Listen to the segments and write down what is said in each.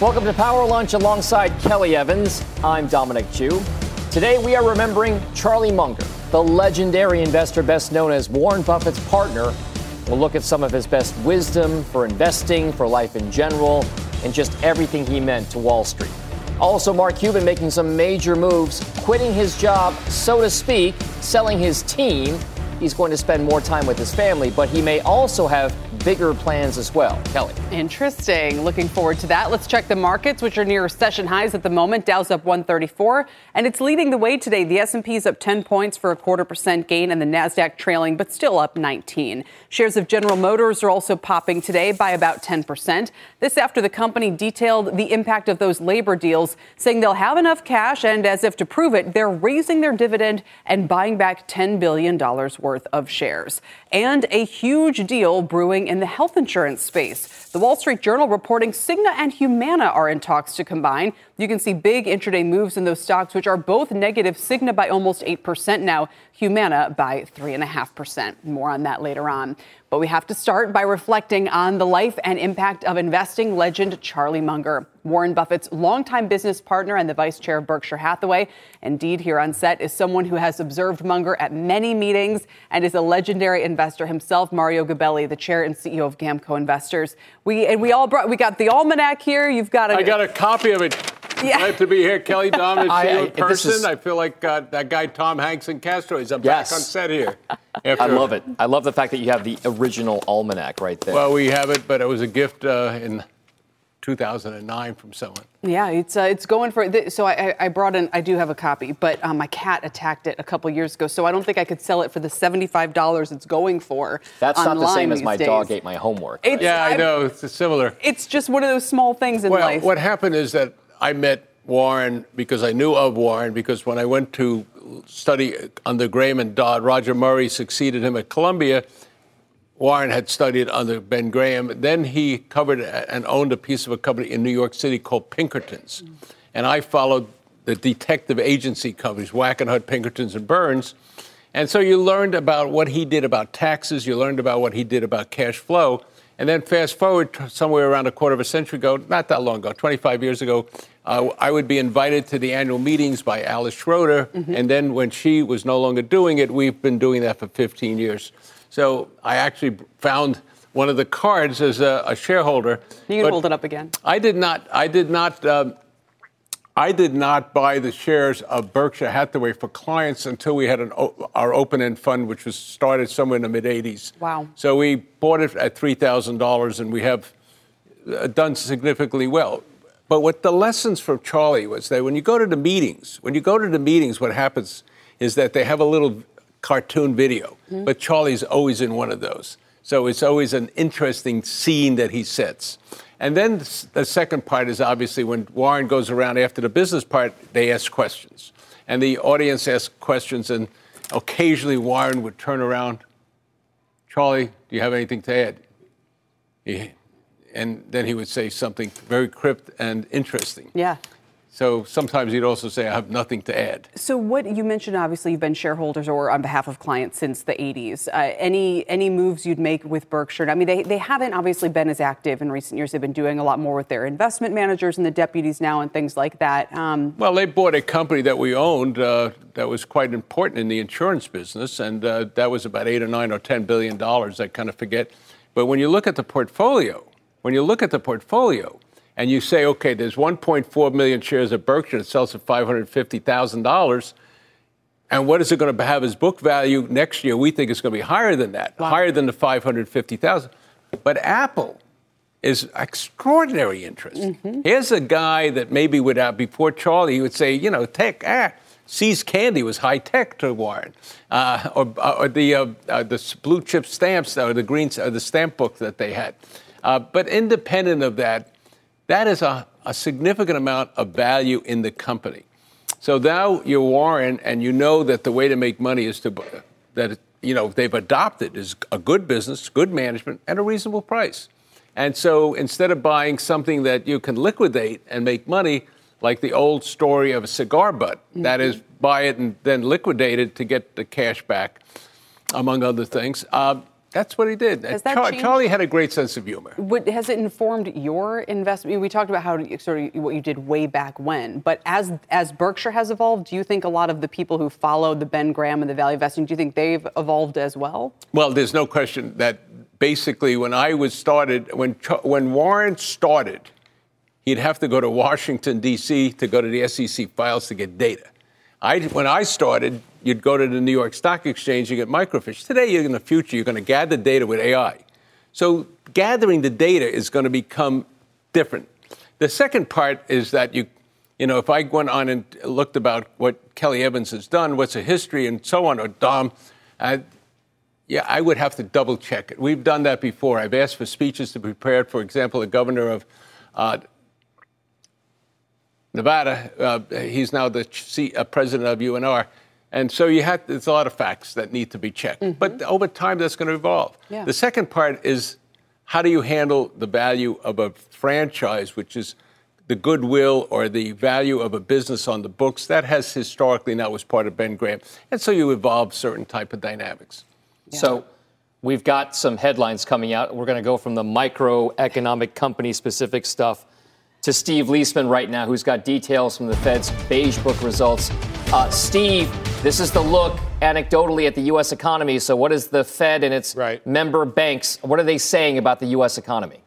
Welcome to Power Lunch alongside Kelly Evans. I'm Dominic Chu. Today we are remembering Charlie Munger, the legendary investor best known as Warren Buffett's partner. We'll look at some of his best wisdom for investing, for life in general, and just everything he meant to Wall Street. Also, Mark Cuban making some major moves, quitting his job, so to speak, selling his team. He's going to spend more time with his family, but he may also have bigger plans as well. Kelly. Interesting. Looking forward to that. Let's check the markets, which are near session highs at the moment. Dow's up 134, and it's leading the way today. The S&P is up 10 points for a quarter percent gain, and the Nasdaq trailing, but still up 19. Shares of General Motors are also popping today by about 10 percent. This after the company detailed the impact of those labor deals, saying they'll have enough cash, and as if to prove it, they're raising their dividend and buying back 10 billion dollars worth of shares. And a huge deal brewing in the health insurance space. The Wall Street Journal reporting Cigna and Humana are in talks to combine. You can see big intraday moves in those stocks, which are both negative. Cigna by almost 8% now, Humana by 3.5%. More on that later on. But we have to start by reflecting on the life and impact of investing legend Charlie Munger, Warren Buffett's longtime business partner and the vice chair of Berkshire Hathaway. Indeed, here on set is someone who has observed Munger at many meetings and is a legendary investor himself, Mario Gabelli, the chair and CEO of Gamco Investors. We and we all brought we got the almanac here. You've got a I got a copy of it. Yeah. Glad to be here, Kelly Dom, and I- see you I- in person. is- I feel like uh, that guy Tom Hanks in Cast Away. He's I'm Yes. back on set here. I love it. I love the fact that you have the original almanac right there. Well, we have it, but it was a gift uh, in 2009 from someone. Yeah, it's uh, it's going for th- so I, I- I brought in I do have a copy, but um, my cat attacked it a couple years ago, so I don't think I could sell it for the seventy five dollars it's going for. That's not the online same as my days. dog ate my homework. It's- Yeah, I I'm- know. It's similar. It's just one of those small things in Well, life. what happened is that I met Warren because I knew of Warren because when I went to study under Graham and Dodd, Roger Murray succeeded him at Columbia. Warren had studied under Ben Graham. Then he covered and owned a piece of a company in New York City called Pinkertons. And I followed the detective agency companies, Wackenhut, Pinkertons, and Burns. And so you learned about what he did about taxes, you learned about what he did about cash flow. And then fast forward somewhere around a quarter of a century ago, not that long ago, 25 years ago, uh, I would be invited to the annual meetings by Alice Schroeder. And then when she was no longer doing it, we've been doing that for 15 years. So I actually found one of the cards as a, a shareholder. you can hold it up again. I did not. I did not. Um, I did not buy the shares of Berkshire Hathaway for clients until we had an, our open-end fund, which was started somewhere in the mid '80s. Wow. So we bought it at three thousand dollars, and we have uh, done significantly well. But what the lessons from Charlie was that when you go to the meetings, when you go to the meetings, what happens is that they have a little cartoon video, but Charlie's always in one of those. So it's always an interesting scene that he sets. And then the second part is obviously when Warren goes around after the business part, they ask questions. And the audience asks questions, and occasionally Warren would turn around, Charlie, do you have anything to add? He, and then he would say something very crypt and interesting. Yeah. So sometimes you'd also say, I have nothing to add. So what you mentioned, obviously, you've been shareholders or on behalf of clients since the 80s. Uh, any any moves you'd make with Berkshire? I mean, they, they haven't obviously been as active in recent years. They've been doing a lot more with their investment managers and the deputies now and things like that. Um, Well, they bought a company that we owned uh, that was quite important in the insurance business, and uh, that was about eight or nine or ten billion dollars. I kind of forget. But when you look at the portfolio, when you look at the portfolio, and you say, okay, there's 1.4 million shares of Berkshire that sells for $550,000. And what is it going to have as book value next year? We think it's going to be higher than that, higher than the 550,000. But Apple is extraordinary interest. Here's a guy that maybe would have before Charlie, he would say, you know, tech, ah, See's candy was high tech to Warren, uh, or, or, the uh, uh, the blue chip stamps or the green or the stamp book that they had. Uh, but independent of that, that is a, a significant amount of value in the company. So now you're Warren, and you know that the way to make money is to that you know they've adopted is a good business, good management, and a reasonable price. And so instead of buying something that you can liquidate and make money, like the old story of a cigar butt, mm-hmm. that is, buy it and then liquidate it to get the cash back, among other things. Uh, that's what he did. Char- Charlie had a great sense of humor. What, has it informed your investment? We talked about how sort of what you did way back when, but as as Berkshire has evolved, do you think a lot of the people who followed the Ben Graham and the value investing, do you think they've evolved as well? Well, there's no question that basically when I was started, when when Warren started, he'd have to go to Washington D.C. to go to the SEC files to get data. I, when I started, you'd go to the New York Stock Exchange, you get microfiche. Today, you're in the future, you're going to gather data with AI. So gathering the data is going to become different. The second part is that you, you know, if I went on and looked about what Kelly Evans has done, what's a history, and so on, or Dom, uh, yeah, I would have to double check it. We've done that before. I've asked for speeches to be prepared. For example, the governor of uh, Nevada, uh, he's now the C- uh, president of UNR. And so you have, there's a lot of facts that need to be checked. Mm-hmm. But over time, that's going to evolve. Yeah. The second part is how do you handle the value of a franchise, which is the goodwill or the value of a business on the books? That has historically now was part of Ben Graham. And so you evolve certain type of dynamics. Yeah. So we've got some headlines coming out. We're going to go from the microeconomic company specific stuff to Steve Liesman right now, who's got details from the Fed's Beige Book results. Uh, Steve, this is the look anecdotally at the U.S. economy. So, what is the Fed and its right. member banks? What are they saying about the U.S. economy?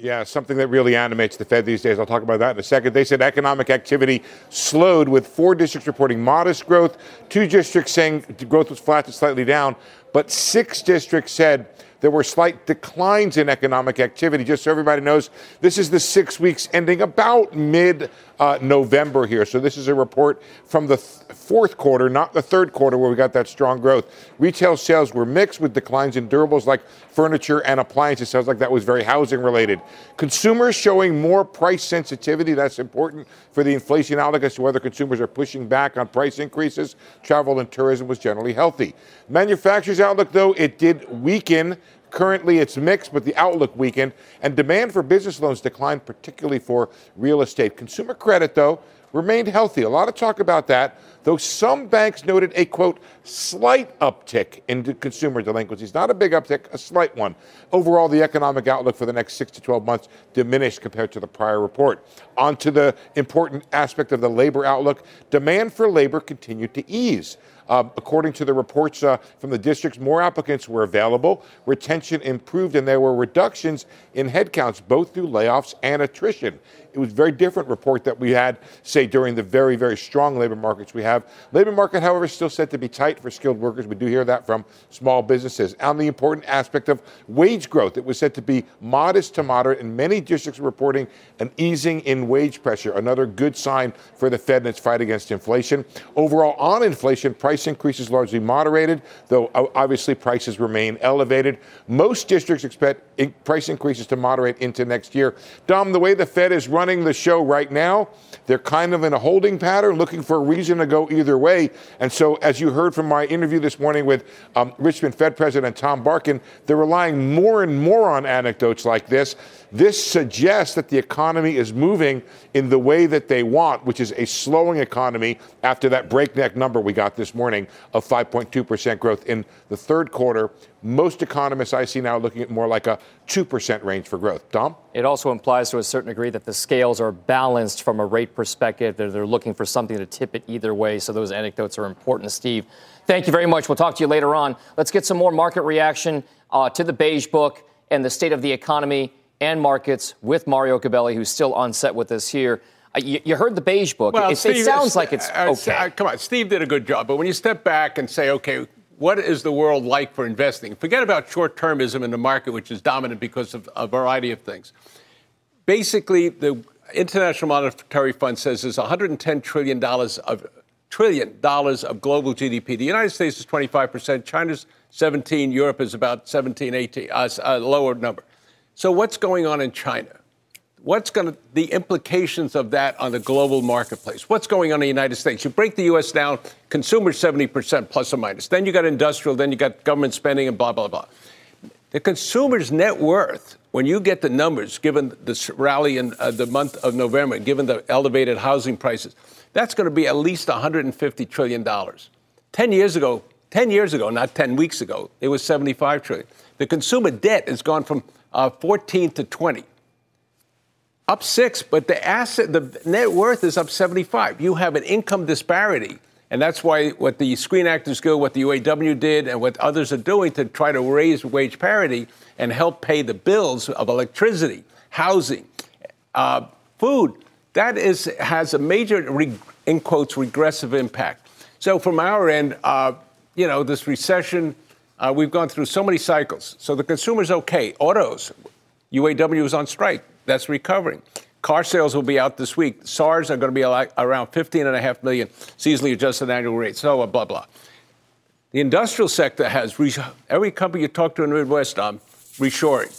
Yeah, something that really animates the Fed these days. I'll talk about that in a second. They said economic activity slowed with four districts reporting modest growth, two districts saying growth was flat to slightly down, but six districts said there were slight declines in economic activity. Just so everybody knows, this is the six weeks ending about mid uh, November here. So this is a report from the th- fourth quarter, not the third quarter where we got that strong growth. Retail sales were mixed with declines in durables like furniture and appliances. Sounds like that was very housing related. Consumers showing more price sensitivity. That's important for the inflation outlook as to whether consumers are pushing back on price increases. Travel and tourism was generally healthy. Manufacturers outlook, though, it did weaken Currently, it's mixed, but the outlook weakened, and demand for business loans declined, particularly for real estate. Consumer credit, though, remained healthy. A lot of talk about that, though some banks noted a quote, slight uptick in consumer delinquencies. Not a big uptick, a slight one. Overall, the economic outlook for the next six to 12 months diminished compared to the prior report. On to the important aspect of the labor outlook demand for labor continued to ease. Uh, according to the reports uh, from the districts, more applicants were available, retention improved, and there were reductions in headcounts, both through layoffs and attrition. It was a very different report that we had, say, during the very, very strong labor markets we have. Labor market, however, is still said to be tight for skilled workers. We do hear that from small businesses. On the important aspect of wage growth, it was said to be modest to moderate, and many districts are reporting an easing in wage pressure, another good sign for the Fed in its fight against inflation. Overall, on inflation, price increases largely moderated, though obviously prices remain elevated. Most districts expect price increases to moderate into next year. Dom, the way the Fed is running the show right now. They're kind of in a holding pattern, looking for a reason to go either way. And so, as you heard from my interview this morning with um, Richmond Fed President Tom Barkin, they're relying more and more on anecdotes like this. This suggests that the economy is moving in the way that they want, which is a slowing economy after that breakneck number we got this morning of 5.2% growth in the third quarter. Most economists I see now are looking at more like a 2% range for growth. Dom? It also implies to a certain degree that the scales are balanced from a rate perspective. They're, they're looking for something to tip it either way. So those anecdotes are important, Steve. Thank you very much. We'll talk to you later on. Let's get some more market reaction uh, to the beige book and the state of the economy and markets with Mario Gabelli, who's still on set with us here. Uh, you, you, heard the beige book. Well, it, Steve, it sounds like it's uh, okay. Uh, come on, Steve did a good job. But when you step back and say, okay, what is the world like for investing? Forget about short termism in the market, which is dominant because of a variety of things. Basically, the International Monetary Fund says there's $110 trillion of trillion dollars of global GDP. The United States is 25 percent. China's 17. Europe is about 17, 18, uh, a lower number. So what's going on in China? What's going to the implications of that on the global marketplace? What's going on in the United States? You break the U.S. down, consumers 70% plus or minus. Then you got industrial, then you got government spending, and blah blah blah. The consumer's net worth, when you get the numbers, given the rally in uh, the month of November, given the elevated housing prices, that's going to be at least 150 trillion dollars. Ten years ago, 10 years ago, not 10 weeks ago, it was 75 trillion. The consumer debt has gone from uh, 14 to 20. Up six, but the asset, the net worth is up 75. You have an income disparity. And that's why what the Screen Actors Guild, what the UAW did, and what others are doing to try to raise wage parity and help pay the bills of electricity, housing, uh, food, that is, has a major, in quotes, regressive impact. So from our end, uh, you know, this recession, uh, we've gone through so many cycles. So the consumer's okay. Autos, UAW is on strike. That's recovering. Car sales will be out this week. SAARs are going to be around 15.5 million seasonally adjusted annual rate. So blah, blah. The industrial sector has, every company you talk to in the Midwest, um, reshoring,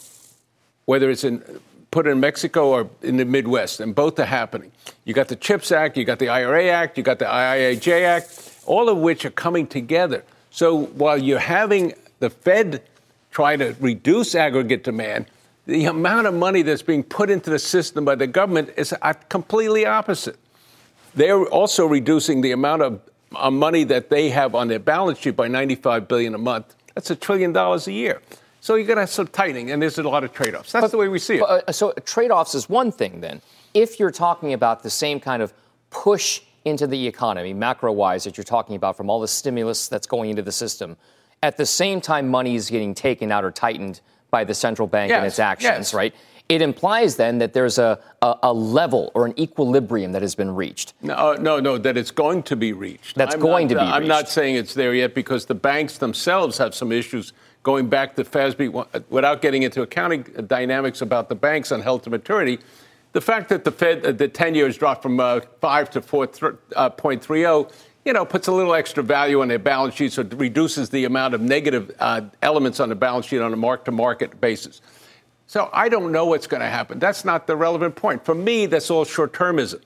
whether it's in put in Mexico or in the Midwest, and both are happening. You got the CHIPS Act, you got the IRA Act, you got the IIJA Act all of which are coming together. So while you're having the Fed try to reduce aggregate demand, the amount of money that's being put into the system by the government is completely opposite. They're also reducing the amount of uh, money that they have on their balance sheet by 95 billion a month. That's a trillion dollars a year. So you're going to have some tightening, and there's a lot of trade-offs. That's but, the way we see it. Uh, so trade-offs is one thing. Then, if you're talking about the same kind of push into the economy, macro wise, that you're talking about from all the stimulus that's going into the system. At the same time, money is getting taken out or tightened by the central bank yes, and its actions, yes. right? It implies then that there's a, a, a, level or an equilibrium that has been reached. No, uh, no, no, that it's going to be reached. That's I'm going not, to be. Uh, I'm not saying it's there yet because the banks themselves have some issues going back to FASB without getting into accounting dynamics about the banks on held to maturity the fact that the Fed, uh, the 10 years dropped from uh, 5 to 4.30, uh, you know, puts a little extra value on their balance sheet, so it reduces the amount of negative uh, elements on the balance sheet on a mark to market basis. So I don't know what's going to happen. That's not the relevant point. For me, that's all short termism.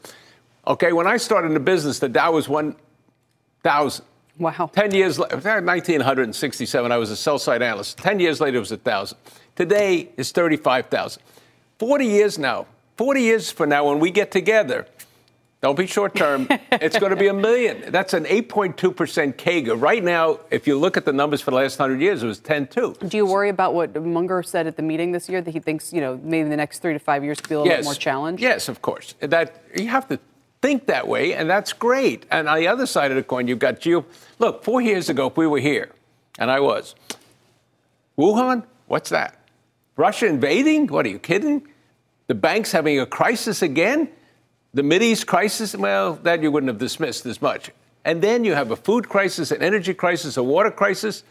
Okay, when I started in the business, the Dow was 1,000. Wow. 10 years later, 1967, I was a sell side analyst. 10 years later, it was 1,000. Today is 35,000. 40 years now, 40 years from now, when we get together, don't be short term. it's going to be a million. That's an 8.2% CAGR. Right now, if you look at the numbers for the last 100 years, it was 10.2. Do you worry about what Munger said at the meeting this year that he thinks, you know, maybe the next three to five years could be a little yes. bit more challenged? Yes, of course. That you have to think that way, and that's great. And on the other side of the coin, you've got geo. Look, four years ago, if we were here, and I was, Wuhan, what's that? Russia invading? What are you kidding? The bank's having a crisis again. The East crisis, well, that you wouldn't have dismissed as much. And then you have a food crisis, an energy crisis, a water crisis,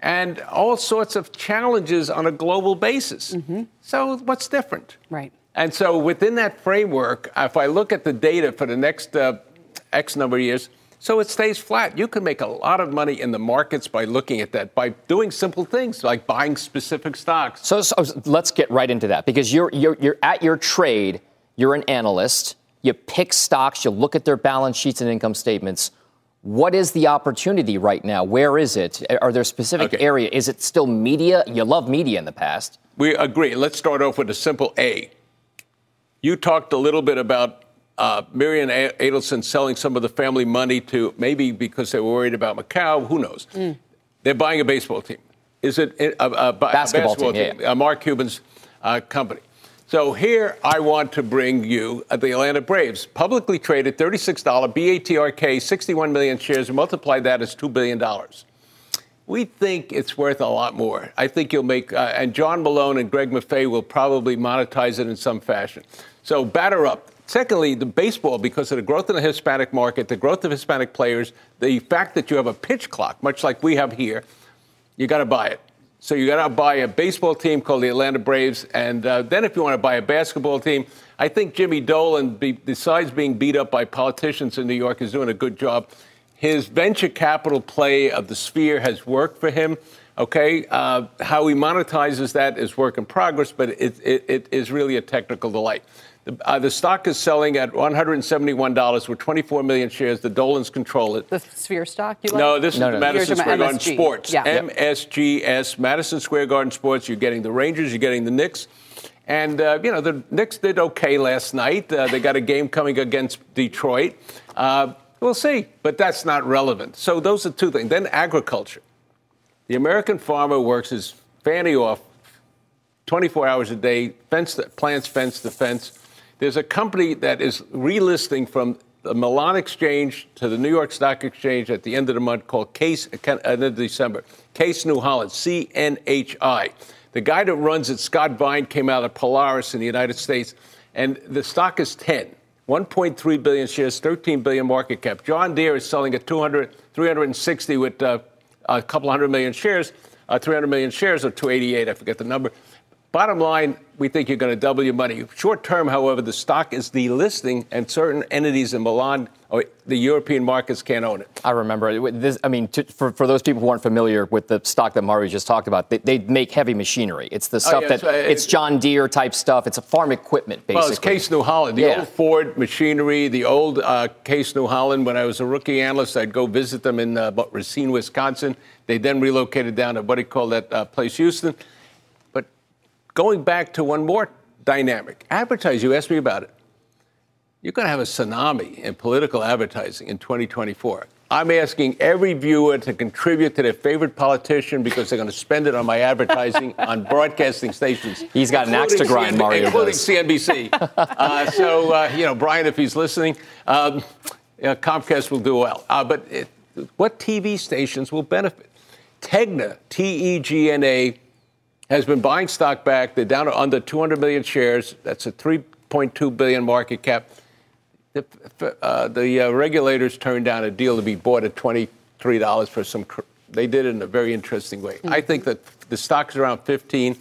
and all sorts of challenges on a global basis. Mm-hmm. So, what's different? Right. And so, within that framework, if I look at the data for the next uh, X number of years, so it stays flat. You can make a lot of money in the markets by looking at that, by doing simple things like buying specific stocks. So, so let's get right into that because you're, you're, you're at your trade, you're an analyst, you pick stocks, you look at their balance sheets and income statements. What is the opportunity right now? Where is it? Are there specific okay. area? Is it still media? You love media in the past. We agree. Let's start off with a simple A. You talked a little bit about uh, Miriam Adelson selling some of the family money to maybe because they were worried about Macau. Who knows? Mm. They're buying a baseball team. Is it a, a, a basketball, basketball, team? team. Yeah. Mark Cuban's uh, company. So here I want to bring you uh, the Atlanta Braves, publicly traded, $36 BATRK, 61 million shares. And multiply that as $2 billion. We think it's worth a lot more. I think you'll make, uh, and John Malone and Greg Maffei will probably monetize it in some fashion. So batter up. Secondly, the baseball, because of the growth in the Hispanic market, the growth of Hispanic players, the fact that you have a pitch clock, much like we have here, you got to buy it. So you got to buy a baseball team called the Atlanta Braves, and uh, then if you want to buy a basketball team, I think Jimmy Dolan, be, besides being beat up by politicians in New York, is doing a good job. His venture capital play of the sphere has worked for him. Okay, uh, how he monetizes that is work in progress, but it, it, it is really a technical delight. The, uh, the, stock is selling at $171 with 24 million shares. The Dolans control it. The Sphere stock, you like? No, this no, is no, Madison Square MSG. Garden Sports. Yeah. MSGS, Madison Square Garden Sports. You're getting the Rangers, you're getting the Knicks. And, uh, you know, the Knicks did okay last night. Uh, they got a game coming against Detroit. Uh, we'll see, but that's not relevant. So those are two things. Then agriculture. The American farmer works his fanny off 24 hours a day, fence the, plants fence to fence. There's a company that is relisting from the Milan Exchange to the New York Stock Exchange at the end of the month called Case, end of December, Case New Holland, CNHI. The guy that runs it, Scott Wine, came out of Polaris in the United States, and the stock is 10. 1.3 billion shares, 13 billion market cap. John Deere is selling at 200, 360 with uh, a couple hundred million shares, uh, 300 million shares, or 288, I forget the number. Bottom line, we think you're going to double your money. Short term, however, the stock is delisting, and certain entities in Milan or the European markets can't own it. I remember this. I mean, to, for, for those people who aren't familiar with the stock that Mario just talked about, they, they make heavy machinery. It's the oh, stuff oh, yeah, that it's John Deere type stuff. It's a farm equipment, basically. Well, it's Case New Holland, the yeah. old Ford machinery, the old uh, Case New Holland. When I was a rookie analyst, I'd go visit them in uh, Racine, Wisconsin. They then relocated down to what do you call that uh, place, Houston going back to one more dynamic advertising, you asked me about it. You're going to have a tsunami in political advertising in 2024. I'm asking every viewer to contribute to their favorite politician because they're going to spend it on my advertising on broadcasting stations. He's got an axe to grind, CN- Mario. Including does. CNBC. uh, so, uh, you know, Brian, if he's listening, um, you know, Comcast will do well. Uh, but it, what TV stations will benefit? Tegna, T E G N A, has been buying stock back. They're down to under 200 million shares. That's a 3.2 billion market cap. The, uh, the uh, regulators turned down a deal to be bought at $23 for some. Cr- they did it in a very interesting way. Mm-hmm. I think that the stock's around 15.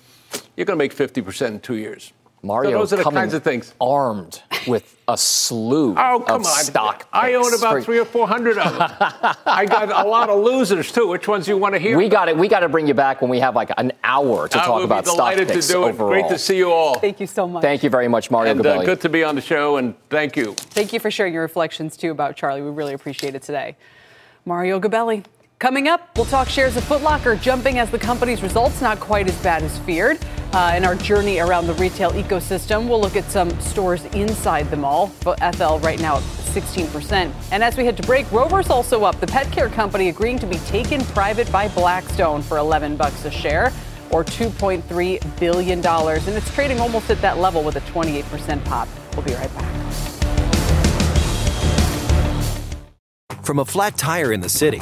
You're going to make 50% in two years. Mario so those are the kinds of things. Armed with a slew oh, come of on. stock. I own about three or four hundred of them. I got a lot of losers too. Which ones do you want to hear? We got it. We got to bring you back when we have like an hour to I talk about stock picks to do it. overall. Great to see you all. Thank you so much. Thank you very much, Mario and, uh, good to be on the show, and thank you. Thank you for sharing your reflections too about Charlie. We really appreciate it today. Mario Gabelli. Coming up, we'll talk shares of Footlocker jumping as the company's results not quite as bad as feared. Uh, in our journey around the retail ecosystem, we'll look at some stores inside the mall. FL right now at 16%. And as we head to break, Rover's also up. The pet care company agreeing to be taken private by Blackstone for 11 bucks a share or 2.3 billion dollars, and it's trading almost at that level with a 28% pop. We'll be right back. From a flat tire in the city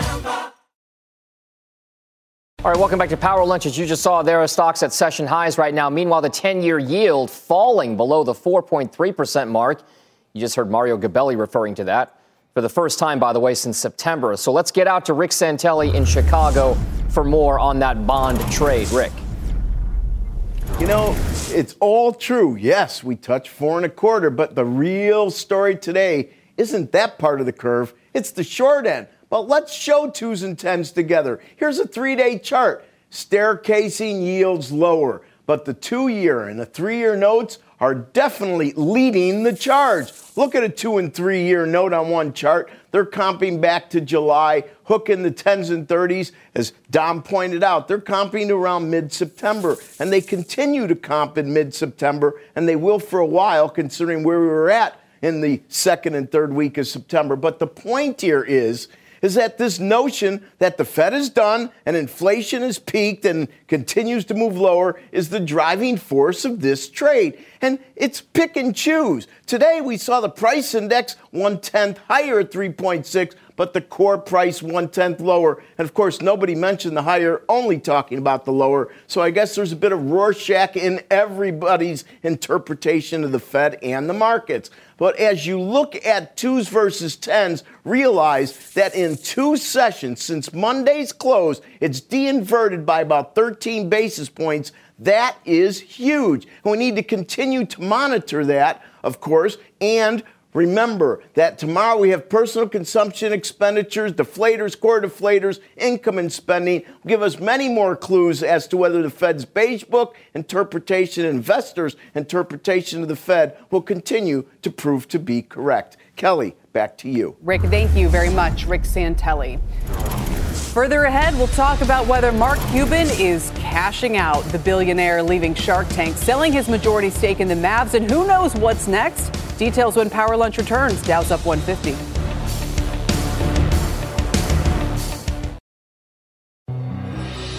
All right, welcome back to Power Lunch. As you just saw, there are stocks at session highs right now. Meanwhile, the 10 year yield falling below the 4.3% mark. You just heard Mario Gabelli referring to that for the first time, by the way, since September. So let's get out to Rick Santelli in Chicago for more on that bond trade. Rick. You know, it's all true. Yes, we touched four and a quarter, but the real story today isn't that part of the curve, it's the short end. But let's show twos and tens together. Here's a three day chart. Staircasing yields lower, but the two year and the three year notes are definitely leading the charge. Look at a two and three year note on one chart. They're comping back to July, hooking the 10s and 30s. As Dom pointed out, they're comping around mid September, and they continue to comp in mid September, and they will for a while, considering where we were at in the second and third week of September. But the point here is is that this notion that the Fed is done and inflation has peaked and continues to move lower is the driving force of this trade. And it's pick and choose. Today we saw the price index one tenth higher at 3.6, but the core price one tenth lower. And of course, nobody mentioned the higher, only talking about the lower. So I guess there's a bit of Rorschach in everybody's interpretation of the Fed and the markets. But as you look at twos versus tens, realize that in two sessions since Monday's close, it's de-inverted by about 13 basis points. That is huge. And we need to continue to monitor that, of course, and Remember that tomorrow we have personal consumption expenditures, deflators, core deflators, income and spending. Give us many more clues as to whether the Fed's beige book interpretation, investors' interpretation of the Fed will continue to prove to be correct. Kelly, back to you. Rick, thank you very much, Rick Santelli. Further ahead, we'll talk about whether Mark Cuban is cashing out. The billionaire leaving Shark Tank, selling his majority stake in the Mavs, and who knows what's next? Details when Power Lunch returns. Dow's up 150.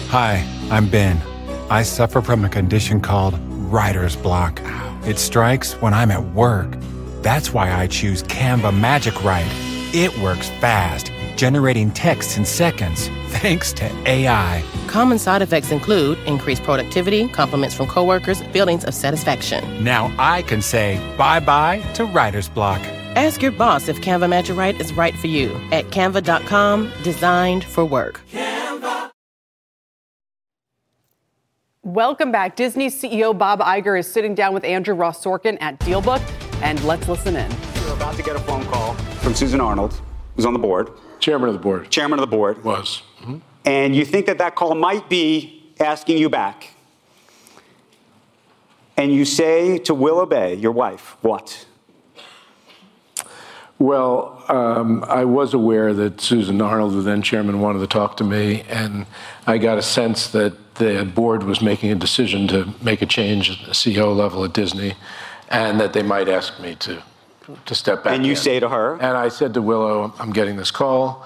Hi, I'm Ben. I suffer from a condition called writer's block. It strikes when I'm at work. That's why I choose Canva Magic Write. It works fast, generating texts in seconds, thanks to AI. Common side effects include increased productivity, compliments from coworkers, feelings of satisfaction. Now I can say bye bye to writer's block. Ask your boss if Canva Magic Write is right for you at canva.com, designed for work. Canva. Welcome back. Disney CEO Bob Iger is sitting down with Andrew Ross Sorkin at Dealbook, and let's listen in. You're about to get a phone call from Susan Arnold, who's on the board. Chairman of the board. Chairman of the board. Was. Mm-hmm. And you think that that call might be asking you back. And you say to Willow Bay, your wife, what? Well, um, I was aware that Susan Arnold, the then chairman, wanted to talk to me, and I got a sense that the board was making a decision to make a change at the CEO level at Disney, and that they might ask me to to step back. And you in. say to her, and I said to Willow, "I'm getting this call.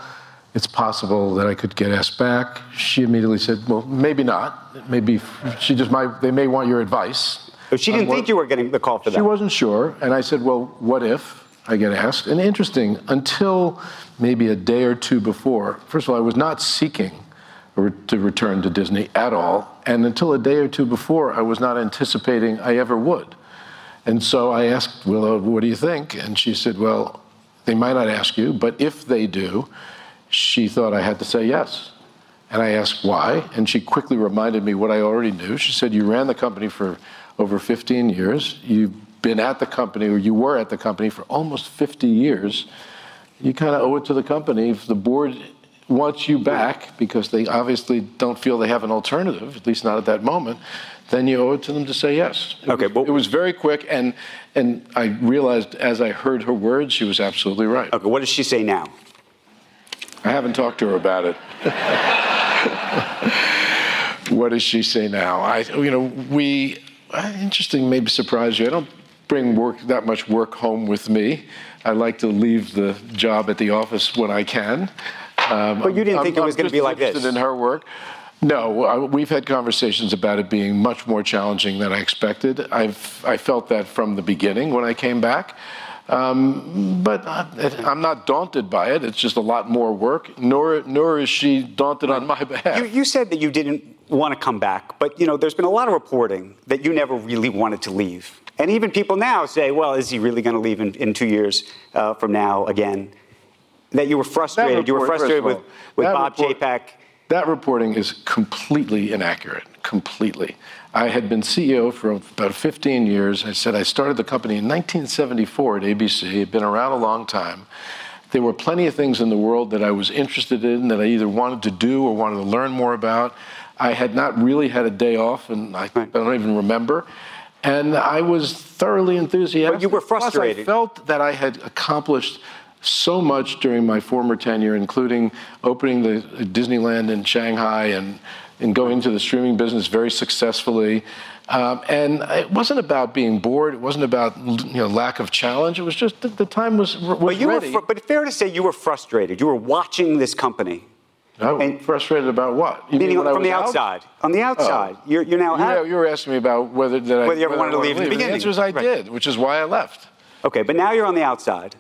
It's possible that I could get asked back." She immediately said, "Well, maybe not. Maybe she just might. They may want your advice." But she didn't think you were getting the call for that. She wasn't sure, and I said, "Well, what if?" I get asked. And interesting, until maybe a day or two before, first of all, I was not seeking to return to Disney at all. And until a day or two before, I was not anticipating I ever would. And so I asked Willow, what do you think? And she said, well, they might not ask you, but if they do, she thought I had to say yes. And I asked why, and she quickly reminded me what I already knew. She said, You ran the company for over 15 years. You've been at the company, or you were at the company for almost 50 years. You kind of owe it to the company. If the board wants you back because they obviously don't feel they have an alternative, at least not at that moment, then you owe it to them to say yes. It okay, was, well, it was very quick, and and I realized as I heard her words, she was absolutely right. Okay, what does she say now? I haven't talked to her about it. what does she say now? I, you know, we interesting, maybe surprise you. I don't bring work that much work home with me. I like to leave the job at the office when I can. Um, but you didn't I'm, think it was going to be like this. in her work. No, we've had conversations about it being much more challenging than I expected. I've I felt that from the beginning when I came back. Um, but I'm not daunted by it. It's just a lot more work. Nor nor is she daunted on my behalf. You, you said that you didn't want to come back, but you know there's been a lot of reporting that you never really wanted to leave. And even people now say, well, is he really going to leave in, in two years uh, from now again? That you were frustrated. Report, you were frustrated with, with Bob report, Chapek. That reporting is completely inaccurate. Completely. I had been CEO for about 15 years. I said I started the company in 1974 at ABC. It had been around a long time. There were plenty of things in the world that I was interested in that I either wanted to do or wanted to learn more about. I had not really had a day off, and I, I don't even remember. And I was thoroughly enthusiastic. But you were frustrated. Plus, frustrated. I felt that I had accomplished so much during my former tenure, including opening the Disneyland in Shanghai and, and going into the streaming business very successfully. Um, and it wasn't about being bored. It wasn't about you know lack of challenge. It was just that the time was, was But you ready. were, fr- but fair to say you were frustrated. You were watching this company. I was frustrated about what? You Meaning mean from the was out? outside. On the outside, you're, you're now You, know, you were asking me about whether that I, Whether you ever wanted to leave in the beginning. The answer is I Right. did, which is why I left. Okay, but now you're on the outside.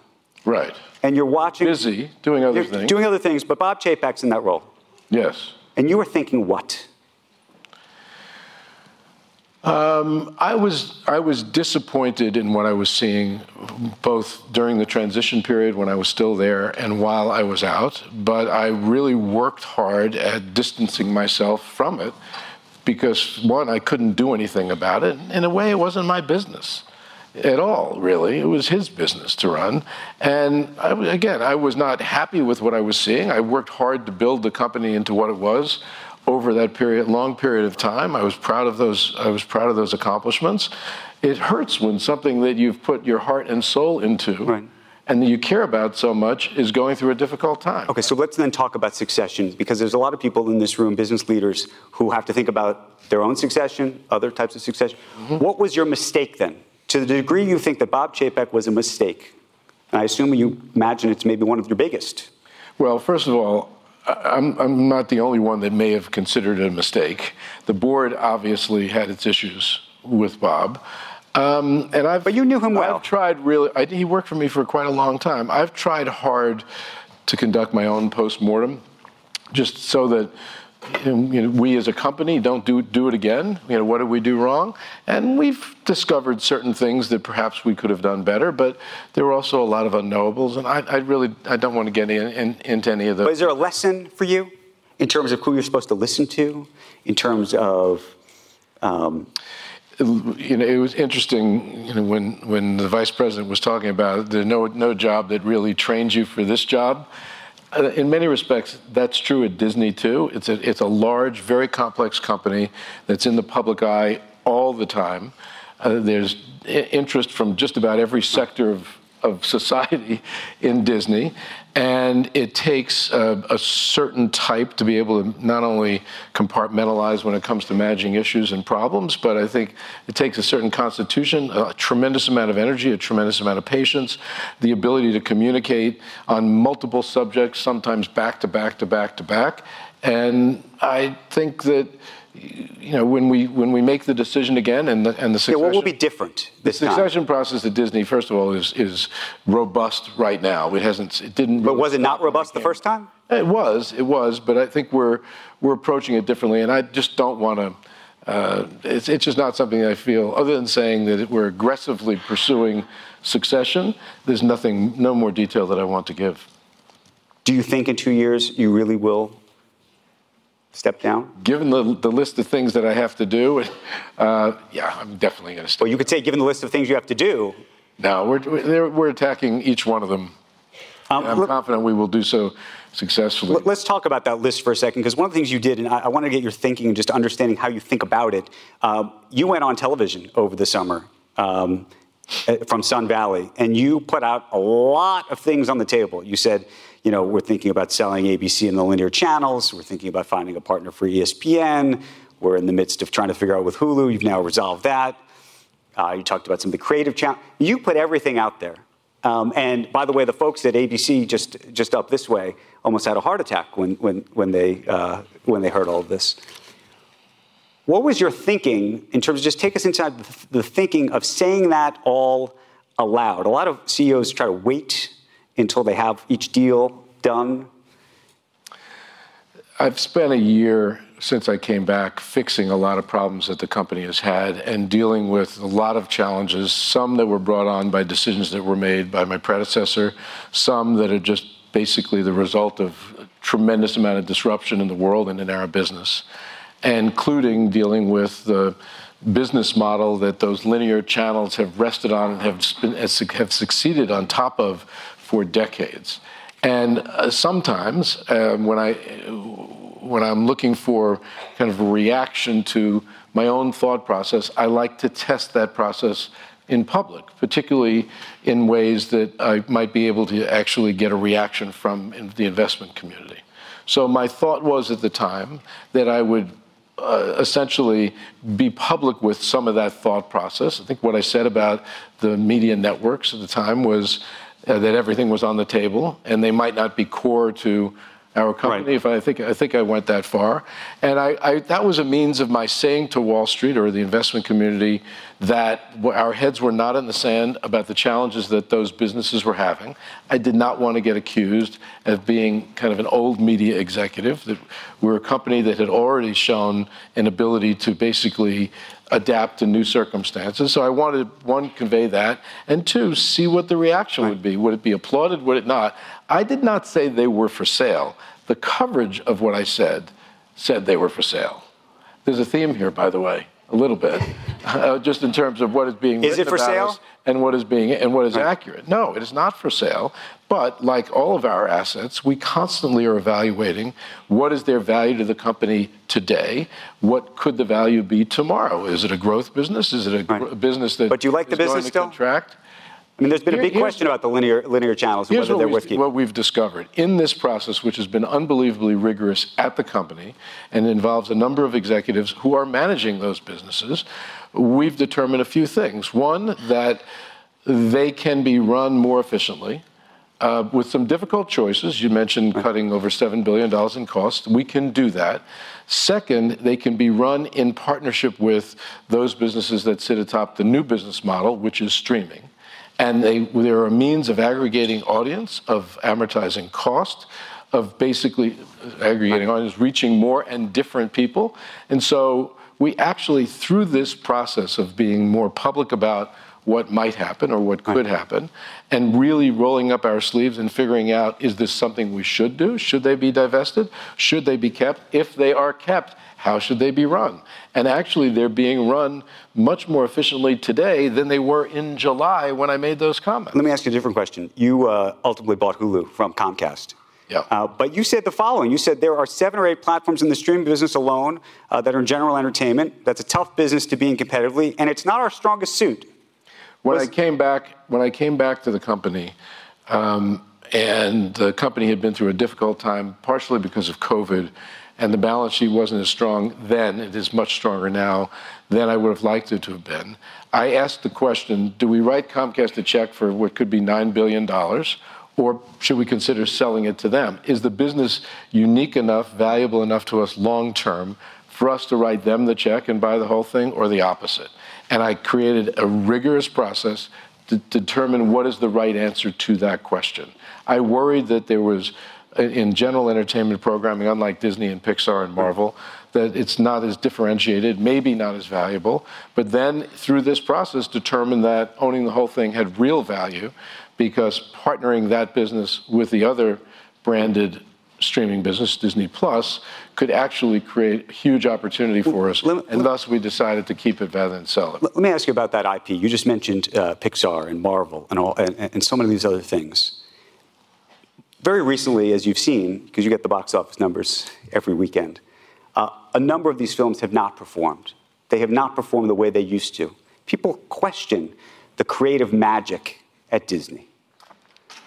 Right. And you're watching. Busy doing other things. Doing other things, but Bob Chapek's in that role. Yes. And you were thinking what? Um, I was I was disappointed in what I was seeing, both during the transition period when I was still there and while I was out. But I really worked hard at distancing myself from it, because one, I couldn't do anything about it. In a way, it wasn't my business at all, really. It was his business to run. And I, again, I was not happy with what I was seeing. I worked hard to build the company into what it was over that period, long period of time. I was proud of those. I was proud of those accomplishments. It hurts when something that you've put your heart and soul into, and that you care about so much, is going through a difficult time. Okay, so let's then talk about succession because there's a lot of people in this room, business leaders, who have to think about their own succession, other types of succession. Mm-hmm. What was your mistake then? To the degree you think that Bob Chapek was a mistake, I assume you imagine it's maybe one of your biggest. Well, first of all, I'm, I'm not the only one that may have considered it a mistake. The board obviously had its issues with Bob. Um, and I've, but you knew him well. I've tried really. I, he worked for me for quite a long time. I've tried hard to conduct my own post mortem just so that you know, we as a company don't do do it again. You know, what did we do wrong? And we've discovered certain things that perhaps we could have done better. But there were also a lot of unknowables, and I, I really I don't want to get in, in, into any of those. But is there a lesson for you in terms of who you're supposed to listen to, in terms of um, you know, it was interesting. You know, when when the vice president was talking about it, there's no no job that really trains you for this job. In many respects, that's true at Disney too. It's a it's a large, very complex company that's in the public eye all the time. Uh, there's interest from just about every sector of of society in Disney, and it takes a, a certain type to be able to not only compartmentalize when it comes to managing issues and problems, but I think it takes a certain constitution, a tremendous amount of energy, a tremendous amount of patience, the ability to communicate on multiple subjects, sometimes back to back to back to back, and I think that you know, when we when we make the decision again, and the and the succession, yeah, what will be different the this time? succession process at Disney, first of all, is is robust right now. It hasn't, it didn't. But was it not robust the first time? It was, it was, but I think we're we're approaching it differently, and I just don't want to. Uh, it's, it's just not something I feel. Other than saying that we're aggressively pursuing succession, there's nothing, no more detail that I want to give. Do you think in two years you really will step down? Given the, the list of things that I have to do, uh, yeah, I'm definitely going to step. Well, you could say, given the list of things you have to do. No, we're we're, attacking each one of them. Um, I'm confident we will do so successfully. Let- Let's talk about that list for a second, because one of the things you did, and I, I want to get your thinking and just understanding how you think about it. Um, you went on television over the summer um, eh, from Sun Valley, and you put out a lot of things on the table. You said, you know, we're thinking about selling ABC in the linear channels. We're thinking about finding a partner for ESPN. We're in the midst of trying to figure out with Hulu. You've now resolved that. Uh, you talked about some of the creative channels. You put everything out there. Um, and by the way, the folks at ABC just just up this way almost had a heart attack when when when they uh, when they heard all of this. What was your thinking in terms of just take us inside the thinking of saying that all aloud? A lot of CEOs try to wait until they have each deal done. I've spent a year since I came back fixing a lot of problems that the company has had and dealing with a lot of challenges, some that were brought on by decisions that were made by my predecessor, some that are just basically the result of a tremendous amount of disruption in the world and in our business, including dealing with the business model that those linear channels have rested on and have, have succeeded on top of for decades. And uh, sometimes um, when I when I'm looking for kind of a reaction to my own thought process, I like to test that process in public, particularly in ways that I might be able to actually get a reaction from the investment community. So my thought was at the time that I would uh, essentially be public with some of that thought process. I think what I said about the media networks at the time was uh, that everything was on the table, and they might not be core to our company. Right. If I think I think I went that far, and I, I, that was a means of my saying to Wall Street or the investment community that our heads were not in the sand about the challenges that those businesses were having. I did not want to get accused of being kind of an old media executive. That we're a company that had already shown an ability to basically adapt to new circumstances. So I wanted one convey that, and two see what the reaction would be. Would it be applauded? Would it not? I did not say they were for sale. The coverage of what I said said they were for sale. There's a theme here, by the way, a little bit, uh, just in terms of what is being is it for sale and what is being and what is right. accurate. No, it is not for sale. But like all of our assets, we constantly are evaluating what is their value to the company today. What could the value be tomorrow? Is it a growth business? Is it a right. business that? But do you like the business still? Contract? I mean, there's been a big question about the linear linear channels and whether they're worth keeping. What we've discovered in this process, which has been unbelievably rigorous at the company and involves a number of executives who are managing those businesses, we've determined a few things. One, that they can be run more efficiently. Uh, with some difficult choices, you mentioned cutting over $7 billion in costs. We can do that. Second, they can be run in partnership with those businesses that sit atop the new business model, which is streaming. And they, there are means of aggregating audience, of amortizing cost, of basically aggregating audience, reaching more and different people. And so we actually, through this process of being more public about what might happen or what could happen, and really rolling up our sleeves and figuring out is this something we should do? Should they be divested? Should they be kept? If they are kept, how should they be run? And actually, they're being run much more efficiently today than they were in July when I made those comments. Let me ask you a different question. You uh, ultimately bought Hulu from Comcast. Yeah. Uh, but you said the following. You said there are seven or eight platforms in the streaming business alone uh, that are in general entertainment. That's a tough business to be in competitively, and it's not our strongest suit. When Was, I came back, when I came back to the company, um, and the company had been through a difficult time, partially because of COVID, and the balance sheet wasn't as strong then, it is much stronger now than I would have liked it to have been. I asked the question do we write Comcast a check for what could be $9 billion? Or should we consider selling it to them? Is the business unique enough, valuable enough to us long term for us to write them the check and buy the whole thing, or the opposite? And I created a rigorous process to determine what is the right answer to that question. I worried that there was in general entertainment programming, unlike Disney and Pixar and Marvel, that it's not as differentiated, maybe not as valuable. But then through this process, determined that owning the whole thing had real value because partnering that business with the other branded streaming business, Disney Plus, could actually create a huge opportunity for us, and thus we decided to keep it rather than sell it. Let me ask you about that IP. You just mentioned uh, Pixar and Marvel and, all, and, and so many of these other things. Very recently, as you've seen, because you get the box office numbers every weekend, uh, a number of these films have not performed. They have not performed the way they used to. People question the creative magic at Disney.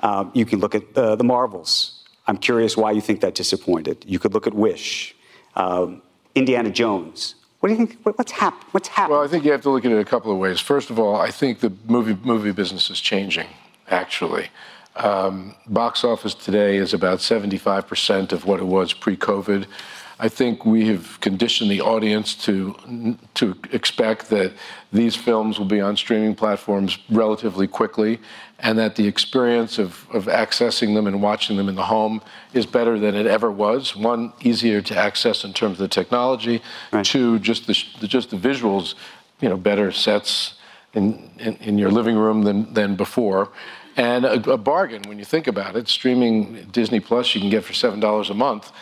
Um, you can look at uh, the Marvels. I'm curious why you think that disappointed. You could look at Wish, um, Indiana Jones. What do you think? What's, hap- what's happening? Well, I think you have to look at it a couple of ways. First of all, I think the movie movie business is changing. Actually, um, box office today is about 75% of what it was pre-COVID. I think we have conditioned the audience to to expect that these films will be on streaming platforms relatively quickly, and that the experience of, of accessing them and watching them in the home is better than it ever was. One, easier to access in terms of the technology. Right. Two, just the just the visuals, you know, better sets in, in, in your living room than than before and a, a, bargain when you think about it. Streaming Disney Plus you can get for seven dollars a month.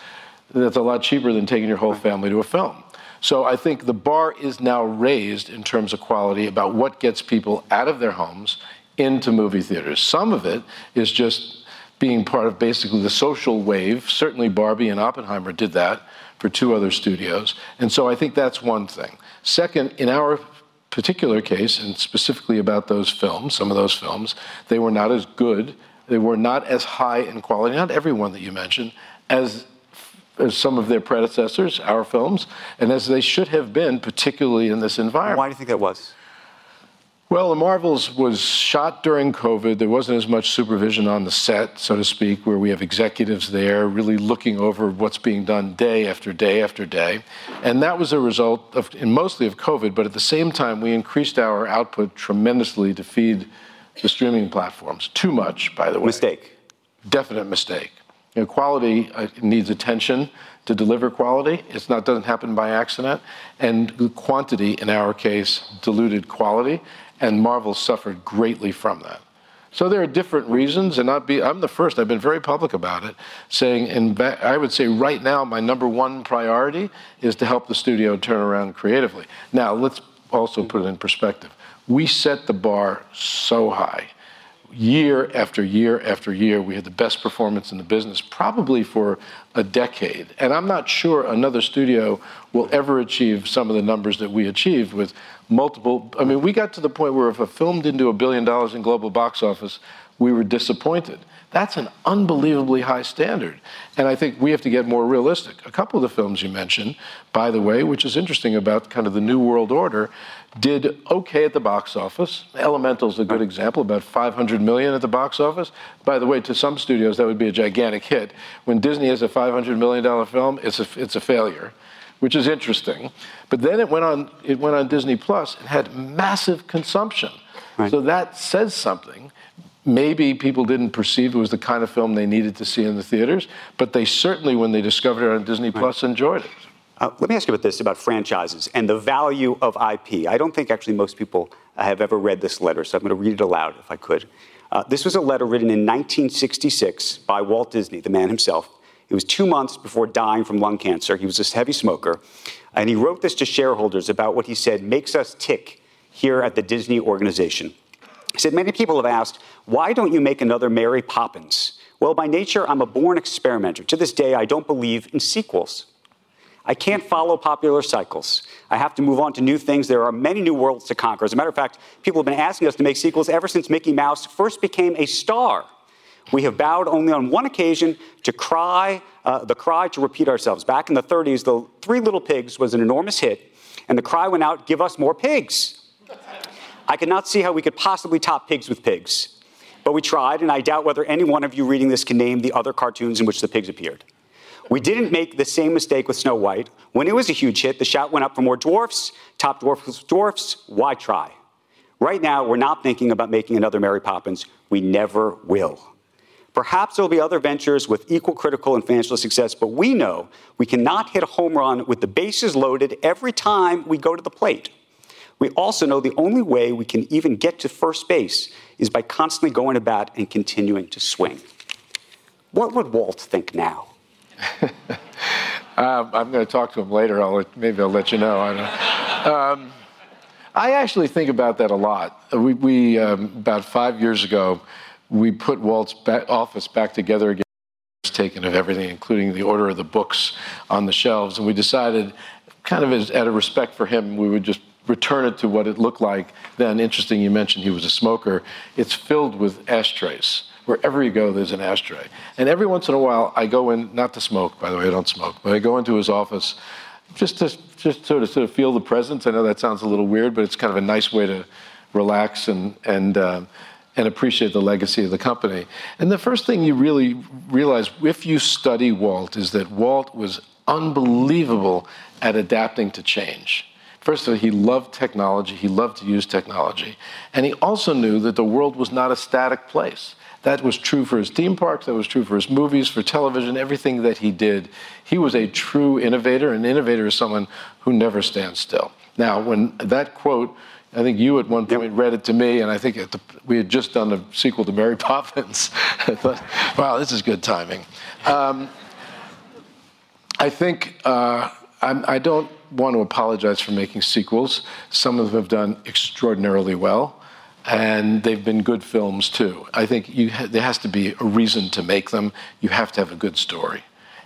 That's a lot cheaper than taking your whole family to a film. So I think the bar is now raised in terms of quality about what gets people out of their homes into movie theaters. Some of it is just being part of basically the social wave. Certainly Barbie and Oppenheimer did that for two other studios. And so I think that's one thing. Second, in our particular case, and specifically about those films, some of those films, they were not as good, they were not as high in quality, not every one that you mentioned, as, as some of their predecessors, our films, and as they should have been, particularly in this environment. Why do you think that was? Well, The Marvels was shot during COVID. There wasn't as much supervision on the set, so to speak, where we have executives there really looking over what's being done day after day after day. And that was a result of, and mostly of COVID, but at the same time, we increased our output tremendously to feed the streaming platforms. Too much, by the way. Mistake. Definite mistake. You know, quality uh, needs attention to deliver quality. It's not doesn't happen by accident, and quantity, in our case, diluted quality and Marvel suffered greatly from that. So there are different reasons, and I'd be, I'm the first, I've been very public about it, saying, and I would say right now, my number one priority is to help the studio turn around creatively. Now, let's also put it in perspective. We set the bar so high year after year after year, we had the best performance in the business, probably for a decade. And I'm not sure another studio will ever achieve some of the numbers that we achieved with multiple. I mean, we got to the point where if a film didn't do a billion dollars in global box office, we were disappointed. That's an unbelievably high standard. And I think we have to get more realistic. A couple of the films you mentioned, by the way, which is interesting about kind of the New World Order, did okay at the box office. Elemental's a good example, about 500 million at the box office. By the way, to some studios, that would be a gigantic hit. When Disney has a $500 million film, it's a, it's a failure which is interesting. But then it went on, it went on Disney Plus and had massive consumption. Right. So that says something maybe people didn't perceive it was the kind of film they needed to see in the theaters, but they certainly, when they discovered it on Disney Plus, enjoyed it. Uh, let me ask you about this about franchises and the value of IP. I don't think actually most people have ever read this letter, so I'm going to read it aloud if I could. Uh, this was a letter written in 1966 by Walt Disney, the man himself. It was two months before dying from lung cancer. He was a heavy smoker. And he wrote this to shareholders about what he said makes us tick here at the Disney organization. He said, Many people have asked, why don't you make another Mary Poppins? Well, by nature, I'm a born experimenter. To this day, I don't believe in sequels. I can't follow popular cycles. I have to move on to new things. There are many new worlds to conquer. As a matter of fact, people have been asking us to make sequels ever since Mickey Mouse first became a star. We have bowed only on one occasion to cry, uh, the cry to repeat ourselves. Back in the 30s, the Three Little Pigs was an enormous hit, and the cry went out, give us more pigs. I could not see how we could possibly top pigs with pigs. But we tried, and I doubt whether any one of you reading this can name the other cartoons in which the pigs appeared. We didn't make the same mistake with Snow White. When it was a huge hit, the shout went up for more dwarfs, top dwarfs, dwarfs, why try? Right now, we're not thinking about making another Mary Poppins. We never will. Perhaps there'll be other ventures with equal critical and financial success, but we know we cannot hit a home run with the bases loaded every time we go to the plate. We also know the only way we can even get to first base is by constantly going to bat and continuing to swing. What would Walt think now? um, I'm going to talk to him later. I'll let, maybe I'll let you know. I, um, I actually think about that a lot. We, we um, about five years ago, we put Walt's back, office back together again. Taken of everything, including the order of the books on the shelves, and we decided, kind of as, out of respect for him, we would just return it to what it looked like then. Interesting, you mentioned he was a smoker. It's filled with ashtrays. Wherever you go, there's an ashtray. And every once in a while, I go in, not to smoke, by the way, I don't smoke, but I go into his office just to just sort of, sort of feel the presence. I know that sounds a little weird, but it's kind of a nice way to relax and, and, uh, and appreciate the legacy of the company. And the first thing you really realize if you study Walt is that Walt was unbelievable at adapting to change. First of all, he loved technology, he loved to use technology. And he also knew that the world was not a static place. That was true for his theme parks, that was true for his movies, for television, everything that he did. He was a true innovator. An innovator is someone who never stands still. Now, when that quote, I think you at one point yep. read it to me, and I think the, we had just done a sequel to Mary Poppins. I thought, wow, this is good timing. Um, I think uh, I don't want to apologize for making sequels. Some of them have done extraordinarily well, and they've been good films too. I think ha- there has to be a reason to make them. You have to have a good story.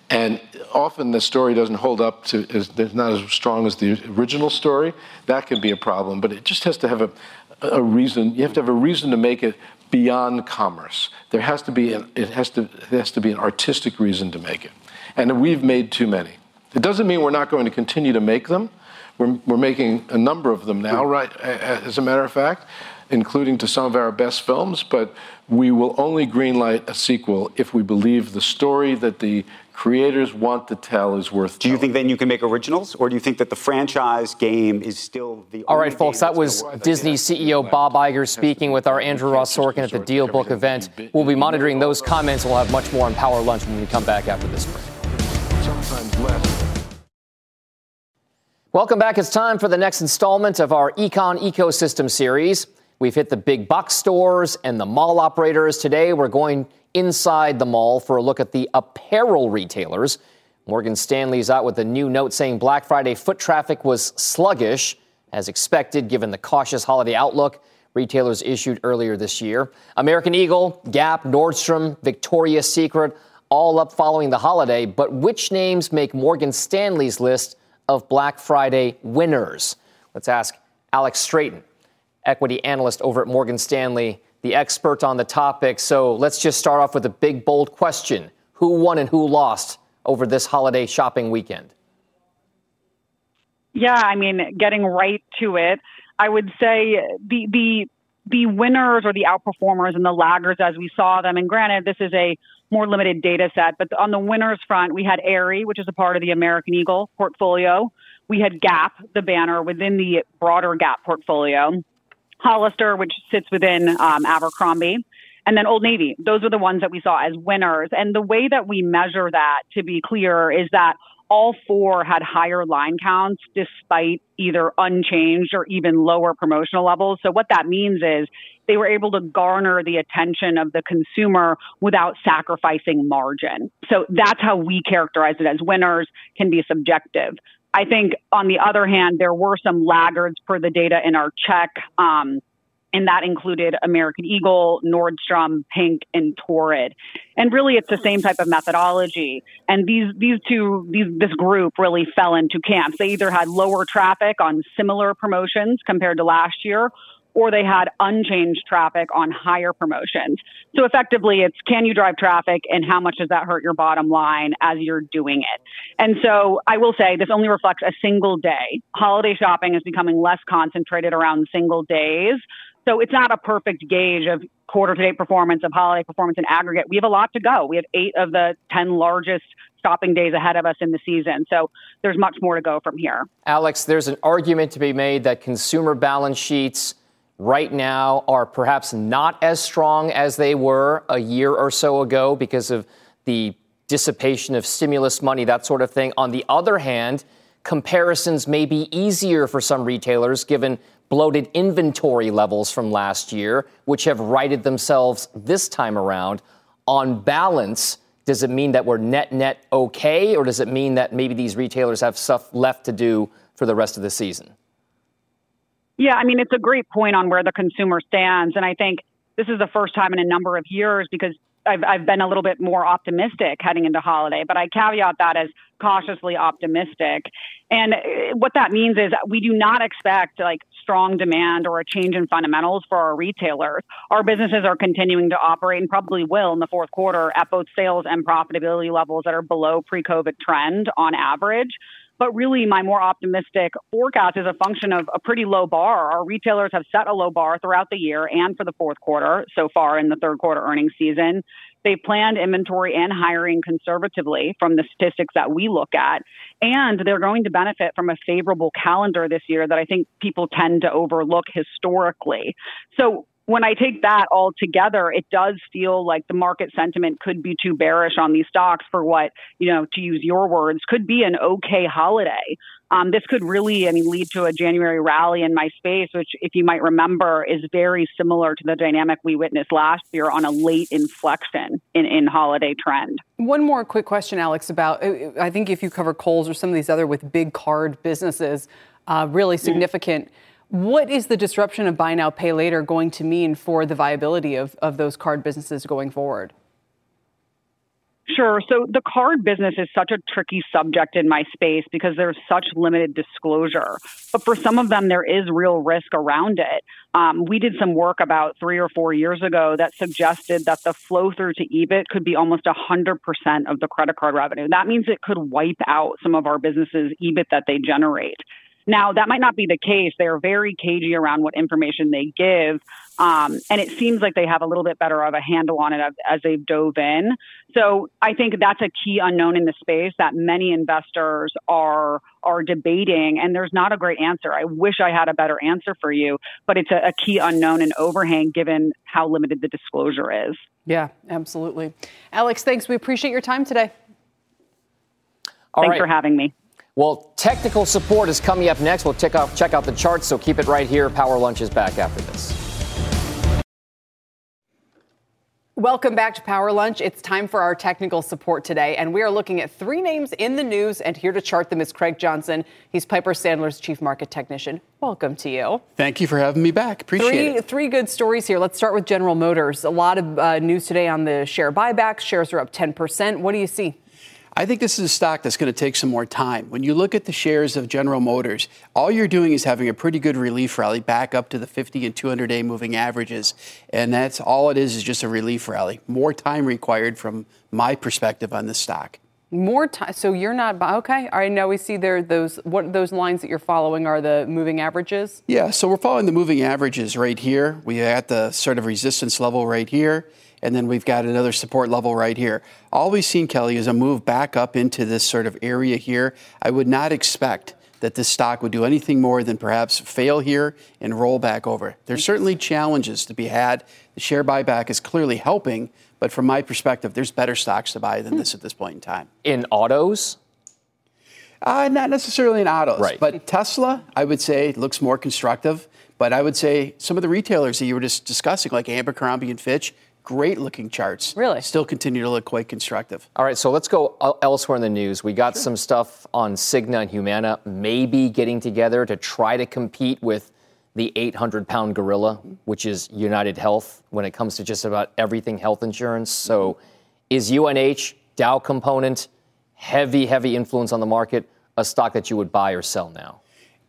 and often the story doesn't hold up to not as strong as the original story. That can be a problem, but it just has to have a, a reason. You have to have a reason to make it beyond commerce. There has to be an, it has to it has to be an artistic reason to make it, and we've made too many. It doesn't mean we're not going to continue to make them. We're, we're making a number of them now, right? As a matter of fact, including to some of our best films, but we will only greenlight a sequel if we believe the story that the creators want to tell is worth. It. Do you think then you can make originals, or do you think that the franchise game is still the? All right, folks, that was Disney CEO Bob Iger speaking with our Andrew Ross Sorkin at the DealBook event. We'll be monitoring those comments. We'll have much more on Power Lunch when we come back after this break. Sometimes less. Welcome back. It's time for the next installment of our Econ Ecosystem series. We've hit the big box stores and the mall operators. Today, we're going inside the mall for a look at the apparel retailers. Morgan Stanley's out with a new note saying Black Friday foot traffic was sluggish, as expected, given the cautious holiday outlook retailers issued earlier this year. American Eagle, Gap, Nordstrom, Victoria's Secret, all up following the holiday. But which names make Morgan Stanley's list of Black Friday winners? Let's ask Alex Straton, equity analyst over at Morgan Stanley the expert on the topic. So let's just start off with a big, bold question Who won and who lost over this holiday shopping weekend? Yeah, I mean, getting right to it, I would say the, the, the winners or the outperformers and the laggards as we saw them. And granted, this is a more limited data set, but on the winners front, we had Aerie, which is a part of the American Eagle portfolio. We had Gap, the banner within the broader Gap portfolio. Hollister, which sits within um, Abercrombie, and then Old Navy. Those are the ones that we saw as winners. And the way that we measure that, to be clear, is that all four had higher line counts despite either unchanged or even lower promotional levels. So what that means is they were able to garner the attention of the consumer without sacrificing margin. So that's how we characterize it as winners can be subjective. I think on the other hand, there were some laggards per the data in our check. Um, and that included American Eagle, Nordstrom, Pink, and Torrid. And really, it's the same type of methodology. And these these two these this group really fell into camps. They either had lower traffic on similar promotions compared to last year, or they had unchanged traffic on higher promotions. So effectively, it's can you drive traffic and how much does that hurt your bottom line as you're doing it? And so I will say this only reflects a single day. Holiday shopping is becoming less concentrated around single days. So it's not a perfect gauge of quarter to date performance, of holiday performance in aggregate. We have a lot to go. We have eight of the 10 largest shopping days ahead of us in the season. So there's much more to go from here. Alex, there's an argument to be made that consumer balance sheets right now are perhaps not as strong as they were a year or so ago because of the dissipation of stimulus money, that sort of thing. On the other hand, comparisons may be easier for some retailers given bloated inventory levels from last year, which have righted themselves this time around. On balance, does it mean that we're net net okay, or does it mean that maybe these retailers have stuff left to do for the rest of the season? Yeah, I mean, it's a great point on where the consumer stands. And I think this is the first time in a number of years because I've, I've been a little bit more optimistic heading into holiday, but I caveat that as cautiously optimistic. And uh, what that means is we do not expect like strong demand or a change in fundamentals for our retailers. Our businesses are continuing to operate and probably will in the fourth quarter at both sales and profitability levels that are below pre COVID trend on average. But really, my more optimistic forecast is a function of a pretty low bar. Our retailers have set a low bar throughout the year and for the fourth quarter so far in the third quarter earnings season. They planned inventory and hiring conservatively from the statistics that we look at. And they're going to benefit from a favorable calendar this year that I think people tend to overlook historically. So when I take that all together, it does feel like the market sentiment could be too bearish on these stocks for what, you know, to use your words, could be an okay holiday. Um, this could really, I mean, lead to a January rally in my space, which, if you might remember, is very similar to the dynamic we witnessed last year on a late inflection in, in holiday trend. One more quick question, Alex, about I think if you cover Kohl's or some of these other with big card businesses, uh, really significant. Mm-hmm what is the disruption of buy now, pay later going to mean for the viability of, of those card businesses going forward? Sure. So the card business is such a tricky subject in my space because there's such limited disclosure. But for some of them, there is real risk around it. Um, we did some work about three or four years ago that suggested that the flow through to EBIT could be almost 100% of the credit card revenue. That means it could wipe out some of our businesses' EBIT that they generate. Now, that might not be the case. They're very cagey around what information they give. Um, and it seems like they have a little bit better of a handle on it as, as they've dove in. So I think that's a key unknown in the space that many investors are are debating, and there's not a great answer. I wish I had a better answer for you, but it's a, a key unknown and overhang given how limited the disclosure is. Yeah, absolutely. Alex, thanks. We appreciate your time today. All Thanks right. for having me. Well, technical support is coming up next. We'll check out, check out the charts, so keep it right here. Power Lunch is back after this. Welcome back to Power Lunch. It's time for our technical support today, and we are looking at three names in the news, and here to chart them is Craig Johnson. He's Piper Sandler's chief market technician. Welcome to you. Thank you for having me back. Appreciate three, it. Three good stories here. Let's start with General Motors. A lot of uh, news today on the share buybacks. Shares are up 10%. What do you see? I think this is a stock that's going to take some more time. When you look at the shares of General Motors, all you're doing is having a pretty good relief rally back up to the 50 and 200 day moving averages. And that's all it is, is just a relief rally. More time required from my perspective on this stock. More time. So you're not okay. I know we see there those what those lines that you're following are the moving averages. Yeah, so we're following the moving averages right here. We are at the sort of resistance level right here, and then we've got another support level right here. All we've seen, Kelly, is a move back up into this sort of area here. I would not expect that this stock would do anything more than perhaps fail here and roll back over. There's certainly challenges to be had. The share buyback is clearly helping, but from my perspective, there's better stocks to buy than this at this point in time. In autos? Uh, not necessarily in autos, Right. but Tesla, I would say, looks more constructive. But I would say some of the retailers that you were just discussing, like Abercrombie and Fitch, great looking charts. Really? Still continue to look quite constructive. All right, so let's go elsewhere in the news. We got some stuff on Cigna and Humana maybe getting together to try to compete with the 800 pound gorilla, which is United Health, when it comes to just about everything health insurance. So mm-hmm. is UNH, Dow component, heavy, heavy influence on the market, a stock that you would buy or sell now?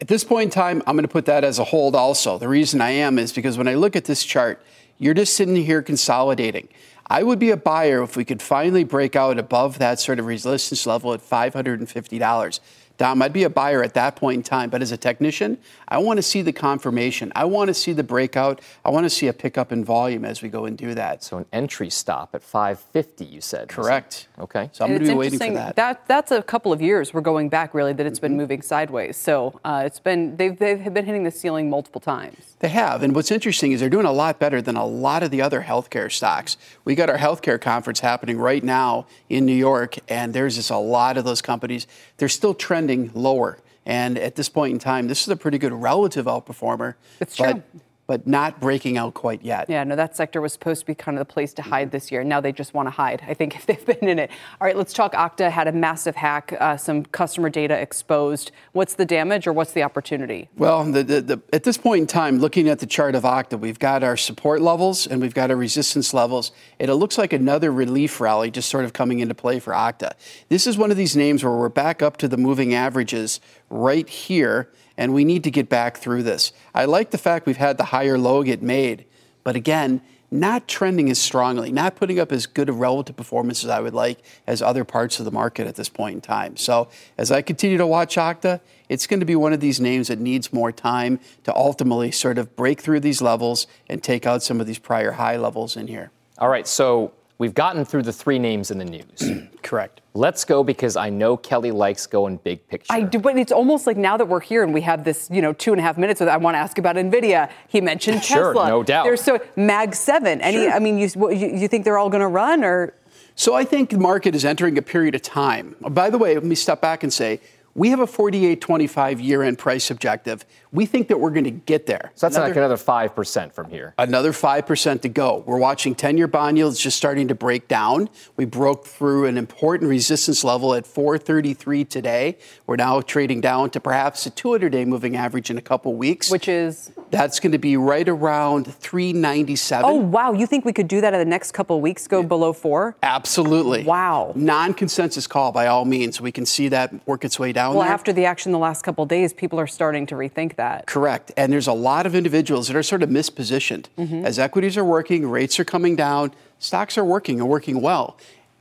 At this point in time, I'm going to put that as a hold also. The reason I am is because when I look at this chart, you're just sitting here consolidating. I would be a buyer if we could finally break out above that sort of resistance level at $550. Dom, I'd be a buyer at that point in time. But as a technician, I want to see the confirmation. I want to see the breakout. I want to see a pickup in volume as we go and do that. So an entry stop at 550, you said. Correct. Okay. So I'm going It's to be waiting for interesting. that. That's a couple of years. We're going back really that it's been moving sideways. So uh, it's been they've they've been hitting the ceiling multiple times. They have. And what's interesting is they're doing a lot better than a lot of the other healthcare stocks. We got our healthcare conference happening right now in New York, and there's just a lot of those companies. They're still trending lower. And at this point in time, this is a pretty good relative outperformer. It's but, true. But not breaking out quite yet. Yeah, no, that sector was supposed to be kind of the place to hide this year. Now they just want to hide. I think if they've been in it. All right, let's talk. Okta had a massive hack, uh, some customer data exposed. What's the damage or what's the opportunity? Well, the, the, the, at this point in time, looking at the chart of Okta, we've got our support levels and we've got our resistance levels. And it looks like another relief rally just sort of coming into play for Okta. This is one of these names where we're back up to the moving averages right here, and we need to get back through this. I like the fact we've had the higher low get made, but again, not trending as strongly, not putting up as good a relative performance as I would like as other parts of the market at this point in time. So as I continue to watch Okta, it's going to be one of these names that needs more time to ultimately sort of break through these levels and take out some of these prior high levels in here. All right, so we've gotten through the three names in the news. Correct. Let's go because I know Kelly likes going big picture. I do, but it's almost like now that we're here and we have this, you know, two and a half minutes. With, I want to ask about Nvidia. He mentioned Sure, Tesla. no doubt. There's so Mag Seven. Any? Sure. I mean, you, what, you you think they're all going to run or? So I think the market is entering a period of time. By the way, let me step back and say We have a 48.25 year end price objective. We think that we're going to get there. So that's another, like another 5% from here. Another 5% to go. We're watching 10 year bond yields just starting to break down. We broke through an important resistance level at 433 today. We're now trading down to perhaps a 200 day moving average in a couple weeks. Which is? That's going to be right around 397. Oh, wow. You think we could do that in the next couple weeks, go yeah. below four? Absolutely. Wow. Non consensus call by all means. We can see that work its way down well, there. after the action the last couple days, people are starting to rethink that. Correct. And there's a lot of individuals that are sort of mispositioned. Mm-hmm. As equities are working, rates are coming down, stocks are working and working well.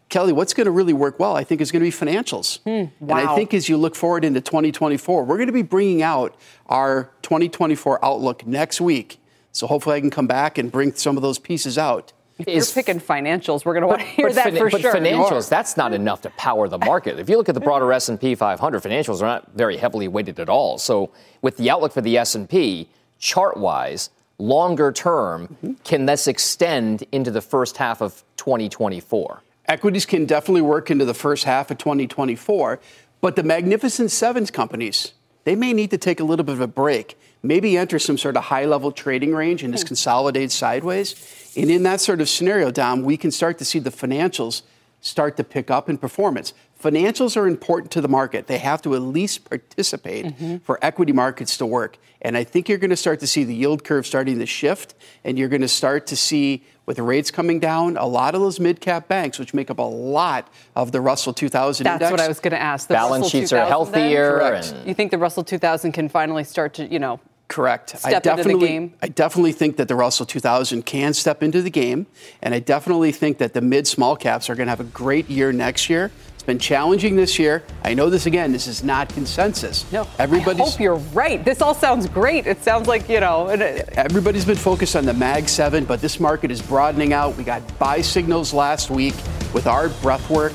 Kelly, what's going to really work well, I think, is going to be financials. Mm, wow. And I think as you look forward into 2024, we're going to be bringing out our 2024 outlook next week. So hopefully I can come back and bring some of those pieces out. If you're picking financials, we're going to want to hear that fin- for but sure. But financials, that's not enough to power the market. if you look at the broader S&P 500, financials are not very heavily weighted at all. So with the outlook for the S&P, chart-wise, longer term, mm-hmm. can this extend into the first half of 2024? Equities can definitely work into the first half of 2024, but the Magnificent Sevens companies, they may need to take a little bit of a break, maybe enter some sort of high level trading range and just hmm. consolidate sideways. And in that sort of scenario, Dom, we can start to see the financials start to pick up in performance. Financials are important to the market. They have to at least participate mm-hmm. for equity markets to work. And I think you're going to start to see the yield curve starting to shift, and you're going to start to see, with the rates coming down, a lot of those mid cap banks, which make up a lot of the Russell 2000 That's index. what I was going to ask. The Balance Russell sheets are healthier. And... You think the Russell 2000 can finally start to, you know, Correct. Step I definitely, into the game. I definitely think that the Russell 2000 can step into the game, and I definitely think that the mid small caps are going to have a great year next year. It's been challenging this year. I know this again. This is not consensus. No, everybody. I hope you're right. This all sounds great. It sounds like you know. Everybody's been focused on the Mag Seven, but this market is broadening out. We got buy signals last week with our breath work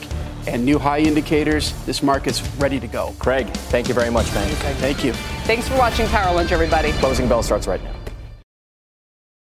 and new high indicators. This market's ready to go. Craig, thank you very much, man. Thank you. Thanks for watching Power Lunch, everybody. Closing bell starts right now.